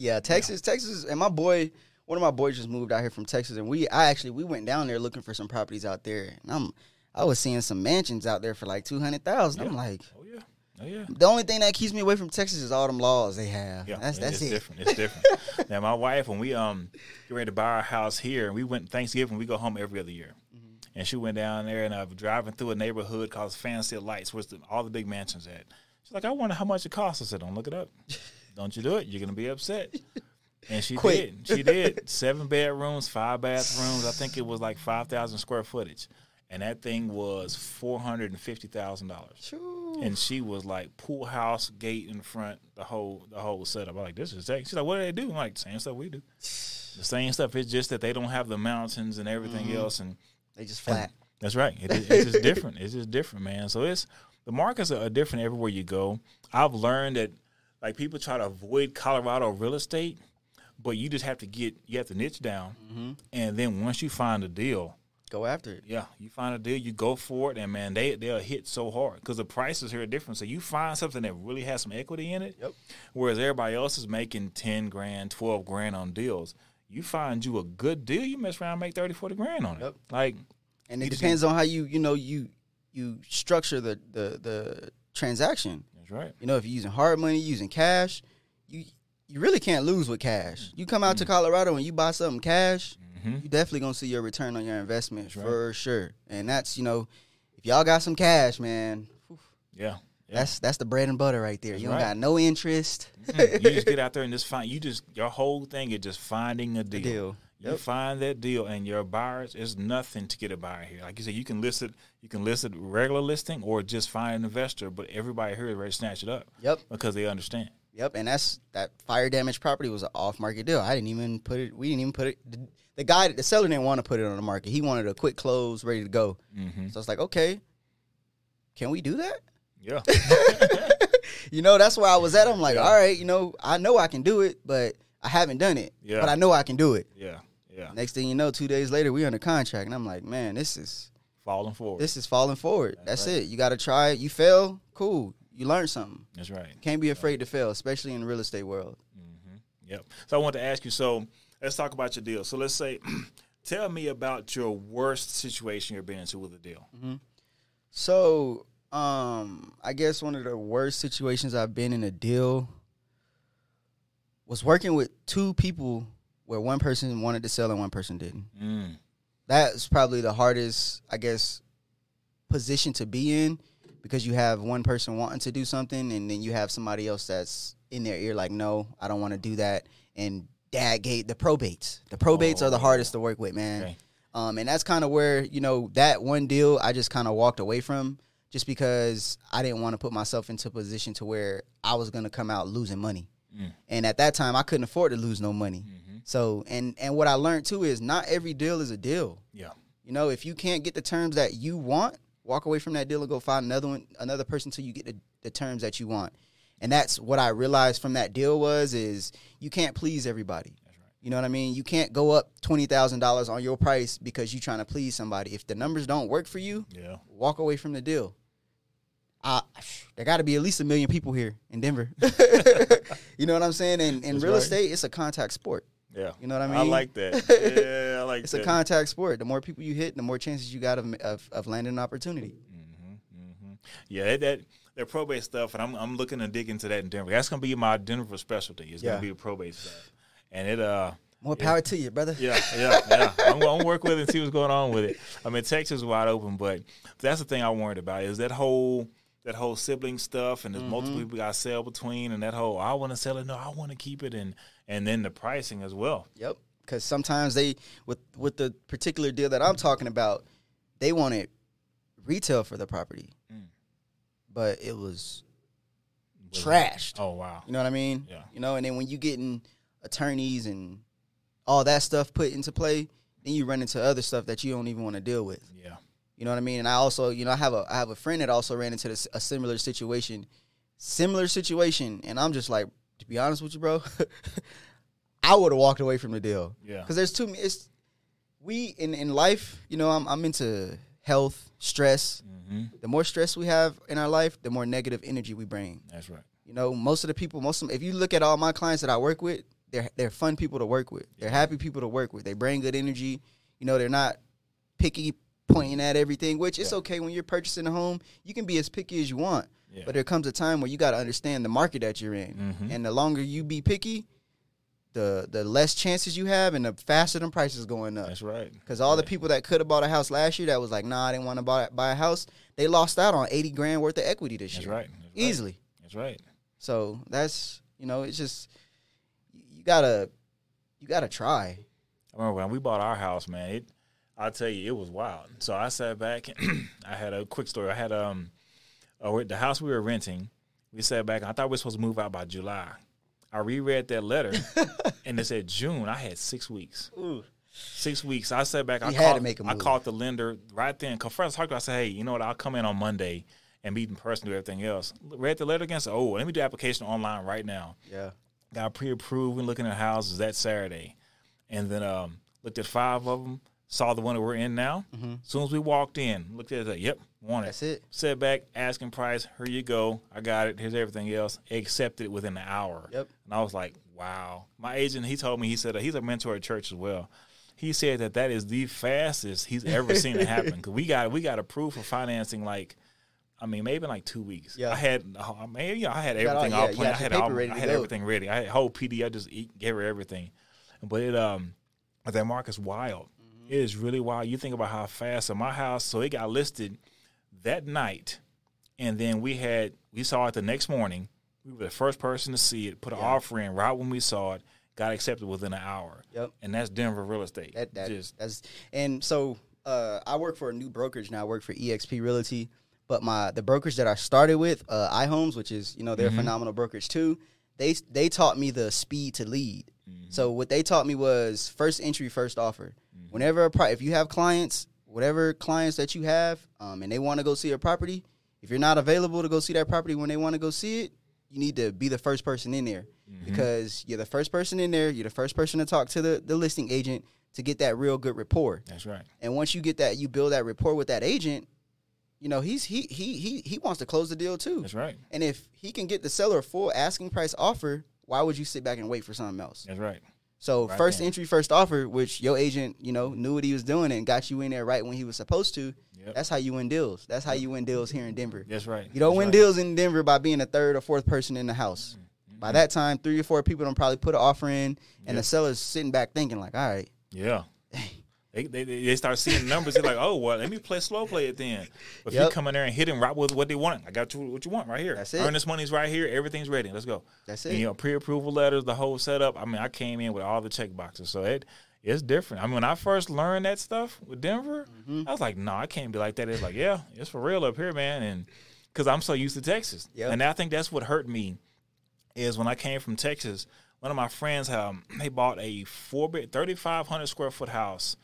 Yeah, Texas, Texas, and my boy, one of my boys just moved out here from Texas, and we, I actually, we went down there looking for some properties out there, and I'm, I was seeing some mansions out there for like two hundred thousand. I'm like, oh yeah, oh yeah. the only thing that keeps me away from Texas is all them laws they have. Yeah, that's it- that's it's it. different. It's different. now, my wife, when we um get ready to buy our house here, and we went Thanksgiving, we go home every other year, Mm-hmm. and she went down there and uh, driving through a neighborhood called Fancy Lights, where the, all the big mansions at. She's like, I wonder how much it costs. I said, Don't look it up. Don't you do it? You're gonna be upset. And she Quit. did. She did. Seven bedrooms, five bathrooms. I think it was like five thousand square footage, and that thing was four hundred and fifty thousand dollars and she was like pool house gate in front the whole the whole setup. I'm like, this is Texas. She's like, what do they do? I'm like, same stuff we do. The same stuff. It's just that they don't have the mountains and everything Mm-hmm. else, and They just flat. that's right. It, it's just different. It's just different, man. So it's the markets are different everywhere you go. I've learned that like people try to avoid Colorado real estate, but you just have to get you have to niche down, Mm-hmm. and then once you find a deal, Go after it. yeah, you find a deal, you go for it, and man, they they'll hit so hard because the prices here are different. So you find something that really has some equity in it, Yep. whereas everybody else is making ten grand, twelve grand on deals. You find you a good deal, you mess around, and make 30, 40 grand on it. Yep. Like, And it depends on how you, you know, you you structure the the the transaction. That's right. You know, if you're using hard money, using cash, you you really can't lose with cash. You come out to Colorado and you buy something cash, hmm you definitely gonna see your return on your investment right. for sure. And that's you know, if y'all got some cash, man, Yeah. Yeah. that's that's the bread and butter right there. That's you don't right. got no interest. Mhm. you just get out there and just find. You just your whole thing is just finding a deal. deal. You Yep. find that deal, and your buyers is nothing to get a buyer here. Like you said, you can list it. You can list it regular listing or just find an investor. But everybody here is ready to snatch it up Yep. because they understand. Yep, and that's that fire damage property was an off market deal. I didn't even put it. We didn't even put it. The, the guy, the seller didn't want to put it on the market. He wanted a quick close, ready to go. Mm-hmm. So it's like, okay, can we do that? Yeah. You know, that's where I was at. I'm like, Yeah. all right, you know, I know I can do it, but I haven't done it. Yeah. But I know I can do it. yeah. Yeah. Next thing you know, two days later, we under contract, and I'm like, man, this is Falling forward. this is falling forward. That's That's, right. it. You got to try it. You fail, cool. You learn something. That's right. Can't be afraid to fail, especially in the real estate world. Yep. So I want to ask you. So let's talk about your deal. So let's say, tell me about your worst situation you've been into with a deal. So, um, I guess one of the worst situations I've been in a deal was working with two people where one person wanted to sell and one person didn't. Mm. That's probably the hardest, I guess, position to be in because you have one person wanting to do something and then you have somebody else that's in their ear like, no, I don't want to do that. And dad gate the probates. The probates are the Oh. hardest to work with, man. Okay. Um, and that's kind of where you know that one deal I just kind of walked away from, just because I didn't want to put myself into a position to where I was gonna come out losing money. Mm. And at that time, I couldn't afford to lose no money. Mm-hmm. So, and and what I learned too is not every deal is a deal. Yeah. You know, if you can't get the terms that you want, walk away from that deal and go find another one, another person till you get the, the terms that you want. And that's what I realized from that deal was is you can't please everybody. That's right. You know what I mean? You can't go up twenty thousand dollars on your price because you're trying to please somebody. If the numbers don't work for you, Yeah. walk away from the deal. Uh, there got to be at least a million people here in Denver. you know what I'm saying? And in real right. estate, it's a contact sport. Yeah. You know what I mean? I like that. Yeah, I like It's that. a contact sport. The more people you hit, the more chances you got of of, of landing an opportunity. hmm Yeah, that, that probate stuff, and I'm I'm looking to dig into that in Denver. That's gonna be my Denver specialty. It's Yeah. gonna be the probate stuff, and it uh. More power to you, brother. Yeah, yeah, yeah. I'm going to work with it and see what's going on with it. I mean, Texas is wide open, but that's the thing I'm worried about is that whole that whole sibling stuff, and there's multiple people got to sell between, and that whole I want to sell it, no, I want to keep it, and and then the pricing as well. Yep. Because sometimes they with with the particular deal that I'm talking about, they wanted retail for the property, Mm. but it was Was trashed. Oh wow. You know what I mean? Yeah. You know, and then when you getting attorneys and all that stuff put into play, then you run into other stuff that you don't even want to deal with. Yeah. You know what I mean? And I also, you know, I have a I have a friend that also ran into this, a similar situation, similar situation, and I'm just like, to be honest with you, bro, I would have walked away from the deal Yeah. because there's too many. It's we in in life, you know, I'm I'm into health, stress. hmm The more stress we have in our life, the more negative energy we bring. That's right. You know, most of the people, most of them, if you look at all my clients that I work with, they're they're fun people to work with. They're happy people to work with. They bring good energy. You know, they're not picky, pointing at everything. Which it's okay when you're purchasing a home. You can be as picky as you want, Yeah. but there comes a time where you got to understand the market that you're in. Mhm. And the longer you be picky, the the less chances you have, and the faster the prices going up. That's right. Because all the people that could have bought a house last year that was like, nah, I didn't want to buy buy a house, they lost out on eighty grand worth of equity this That's year, right. That's right. easily. That's right. So that's you know, it's just you gotta you gotta try. I remember when we bought our house, man. It, I'll tell you, it was wild. So I sat back. I had a quick story. I had um, uh, the house we were renting. We sat back. I thought we were supposed to move out by July. I reread that letter, and it said June. I had six weeks. Six weeks. I sat back. I had to make a I move. I called the lender right then. I talked to her, I said, "Hey, you know what? I'll come in on Monday and meet in person, do everything else." Read the letter again. Said, "Oh, let me do application online right now." Yeah. got pre-approved and looking at houses that Saturday, and then um, looked at five of them. Saw the one that we're in now. As soon as we walked in, looked at it. Like, yep, want it. Mm-hmm. That's it. Set back, asking price. Here you go. I got it. Here's everything else. Accepted it within an hour. Yep. And I was like, wow. My agent, he told me, he said uh, he's a mentor at church as well. He said that that is the fastest he's ever seen it happen. Because we got we got approved for financing like. I mean, maybe in like two weeks. Yeah. I had, uh, man, yeah, I had everything yeah, all you planned. I had all, ready I had go. everything ready. I had whole PD. I just eat, gave her everything. But it um, but that market's wild. Mm-hmm. It is really wild. You think about how fast. So my house, so it got listed that night, and then we had we saw it the next morning. We were the first person to see it. Put an offer in right when we saw it. Got accepted within an hour. Yep. And that's Denver real estate. That, that Just that's and so uh, I work for a new brokerage now. I work for EXP Realty, but my the brokerage that I started with, uh, iHomes, which is you know they're a phenomenal brokerage too. They they taught me the speed to lead. So what they taught me was first entry, first offer. Whenever a pri- if you have clients, whatever clients that you have, um, and they want to go see a property, if you're not available to go see that property when they want to go see it, you need to be the first person in there because you're the first person in there. You're the first person to talk to the, the listing agent to get that real good rapport. that's right. And once you get that, you build that rapport with that agent. You know, he's he he he he wants to close the deal too. That's right. And if he can get the seller a full asking price offer, why would you sit back and wait for something else? That's right. So Right first then. entry, first offer, which your agent, you know, knew what he was doing and got you in there right when he was supposed to. Yep. That's how you win deals. That's how you win deals here in Denver. That's right. You don't That's win right. deals in Denver by being a third or fourth person in the house. Mm-hmm. By that time, three or four people don't probably put an offer in, and Yeah. the seller's sitting back thinking like, "All right, Yeah. They, they, they start seeing numbers. They're like, oh, well, let me play slow play it then. But if you come in there and hit them right with what they want, I got you what you want right here. That's it. Earnest money's right here. Everything's ready. Let's go. That's And, it. you know, pre-approval letters, the whole setup. I mean, I came in with all the check boxes, so it it's different. I mean, when I first learned that stuff with Denver, Mm-hmm. I was like, no, I can't be like that. It's like, yeah, it's for real up here, man, and because I'm so used to Texas, Yep. and I think that's what hurt me is when I came from Texas. One of my friends, um, they bought a four bed, thirty five hundred square foot house,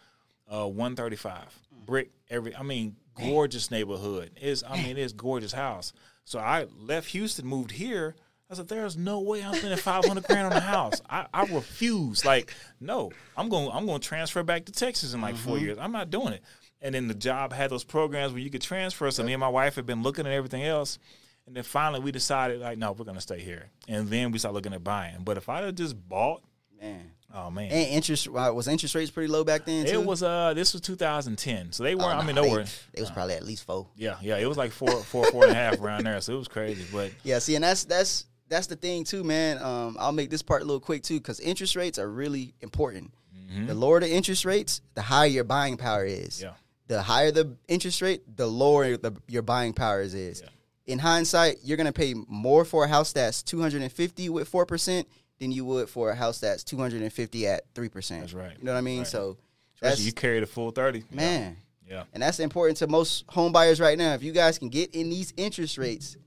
uh, one thirty five brick. Every, I mean, gorgeous neighborhood. Is I mean, it's gorgeous house. So I left Houston, moved here. I said, "There's no way I'm spending five hundred grand on a house. I, I refuse. Like, no, I'm going. I'm going to transfer back to Texas in like four years. I'm not doing it." And then the job had those programs where you could transfer. So me and my wife had been looking at everything else. And then finally we decided, like, no, we're gonna stay here. And then we started looking at buying. But if I'd have just bought, man." Oh man, And interest uh, was interest rates pretty low back then. Too? it was uh, this was 2010, so they Oh, weren't. I nah, mean, they, they were. It was probably at least four. Yeah, yeah, it was like four, four, four and a half around there. So it was crazy. But Yeah, see, and that's that's that's the thing too, man. Um, I'll make this part a little quick too, because interest rates are really important. The lower the interest rates, the higher your buying power is. Mm-hmm. yeah, The higher the interest rate, the lower the, your buying power is. is. Yeah. In hindsight, you're gonna pay more for a house that's 250 with four percent than you would for a house that's 250 at three percent. That's right. You know what I mean? Right. So you carry the full 30. Man. Yeah, And that's important to most home buyers right now. If you guys can get in these interest rates,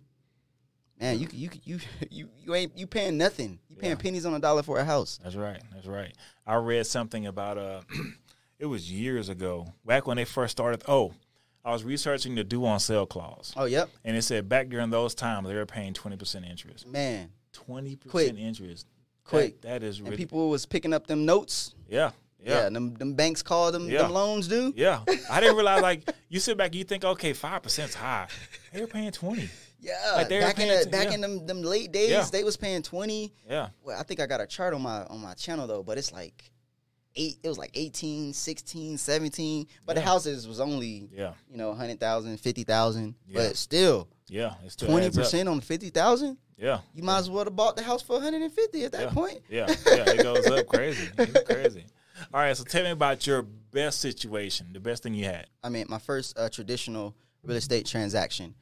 man, you you you you you ain't you paying nothing. You paying Yeah. pennies on a dollar for a house. That's right. That's right. I read something about uh, it was years ago, back when they first started. Oh, I was researching the due on sale clause, Oh, yep, and it said back during those times they were paying twenty percent interest. man. Twenty Quick. percent interest. Quick. That- that is And really people was picking up them notes. yeah. Yeah. Yeah, them them banks call them Yeah. them loans do. Yeah, I didn't realize. Like you sit back, and you think, okay, five percent's high. They were paying twenty. Yeah, Like, they back in the, back yeah. in them them late days, Yeah. they was paying twenty. Yeah, Well, I think I got a chart on my on my channel though, but it's like eight. It was like 18, 16, 17. But the houses was only yeah, you know 100,000, 50,000. Yeah. But still, yeah. It still twenty adds up. percent on fifty thousand. Yeah, You might as well have bought the house for one hundred and fifty at that yeah. point. Yeah, yeah. It goes up crazy. It's crazy. All right, so tell me about your best situation, the best thing you had. I mean, my first uh, traditional real estate transaction.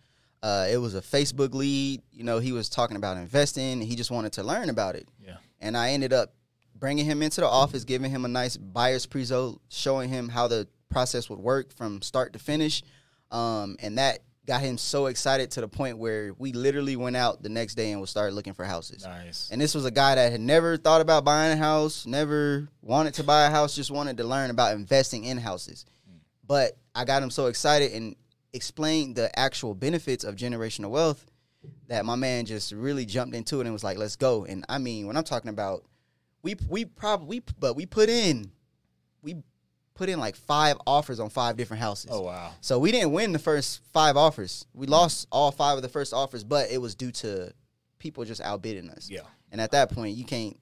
Uh, it was a Facebook lead. You know, he was talking about investing. And he just wanted to learn about it. Yeah, And I ended up bringing him into the office, giving him a nice buyer's prezo, showing him how the process would work from start to finish. Um, and that got him so excited to the point where we literally went out the next day and we started looking for houses. nice. And this was a guy that had never thought about buying a house, never wanted to buy a house, just wanted to learn about investing in houses. Hmm. But I got him so excited and explained the actual benefits of generational wealth that my man just really jumped into it and was like, "Let's go." And I mean, when I'm talking about, we we probably but we put in, we put in like five offers on five different houses. Oh wow. So we didn't win the first five offers. We mm-hmm. lost all five of the first offers, but it was due to people just outbidding us. Yeah. And at that point, you can't,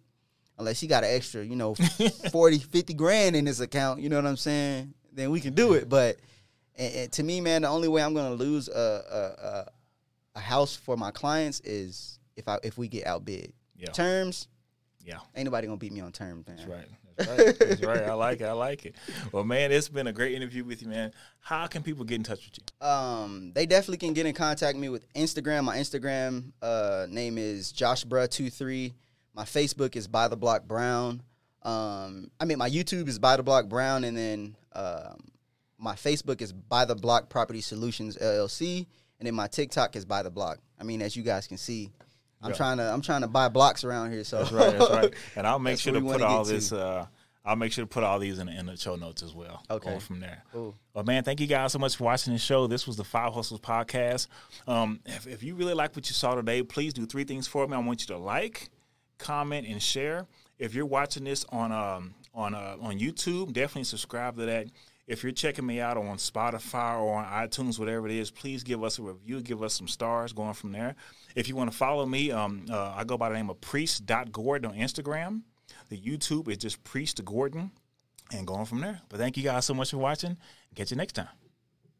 unless you got an extra, you know, 40, 50 grand in this account, you know what I'm saying? Then we can do it. But and, and to me, man, the only way I'm going to lose a, a, a, a house for my clients is if I if we get outbid. Yeah. Terms, Yeah. ain't nobody going to beat me on terms, man. That's right. That's right. That's right. I like it. I like it. Well, man, it's been a great interview with you, man. How can people get in touch with you? Um, they definitely can get in contact me with Instagram. My Instagram uh, name is joshbruh23. My Facebook is by the block brown. Um, I mean my YouTube is by the block brown, and then um, my Facebook is by the block Property Solutions LLC, and then my TikTok is by the block. I mean, as you guys can see, I'm trying to I'm trying to buy blocks around here. So That's right. That's right. And I'll make sure to put all to. this. Uh, I'll make sure to put all these in, in the show notes as well. Okay. From there. Cool. Well, man, thank you guys so much for watching the show. This was the Five Hustles podcast. Um, if, if you really like what you saw today, please do three things for me. I want you to like, comment, and share. If you're watching this on um, on uh, on YouTube, definitely subscribe to that. If you're checking me out on Spotify or on iTunes, whatever it is, please give us a review, give us some stars going from there. If you want to follow me, um, uh, I go by the name of priest.gordon on Instagram. The YouTube is just priest Gordon and going from there. But thank you guys so much for watching. Catch you next time.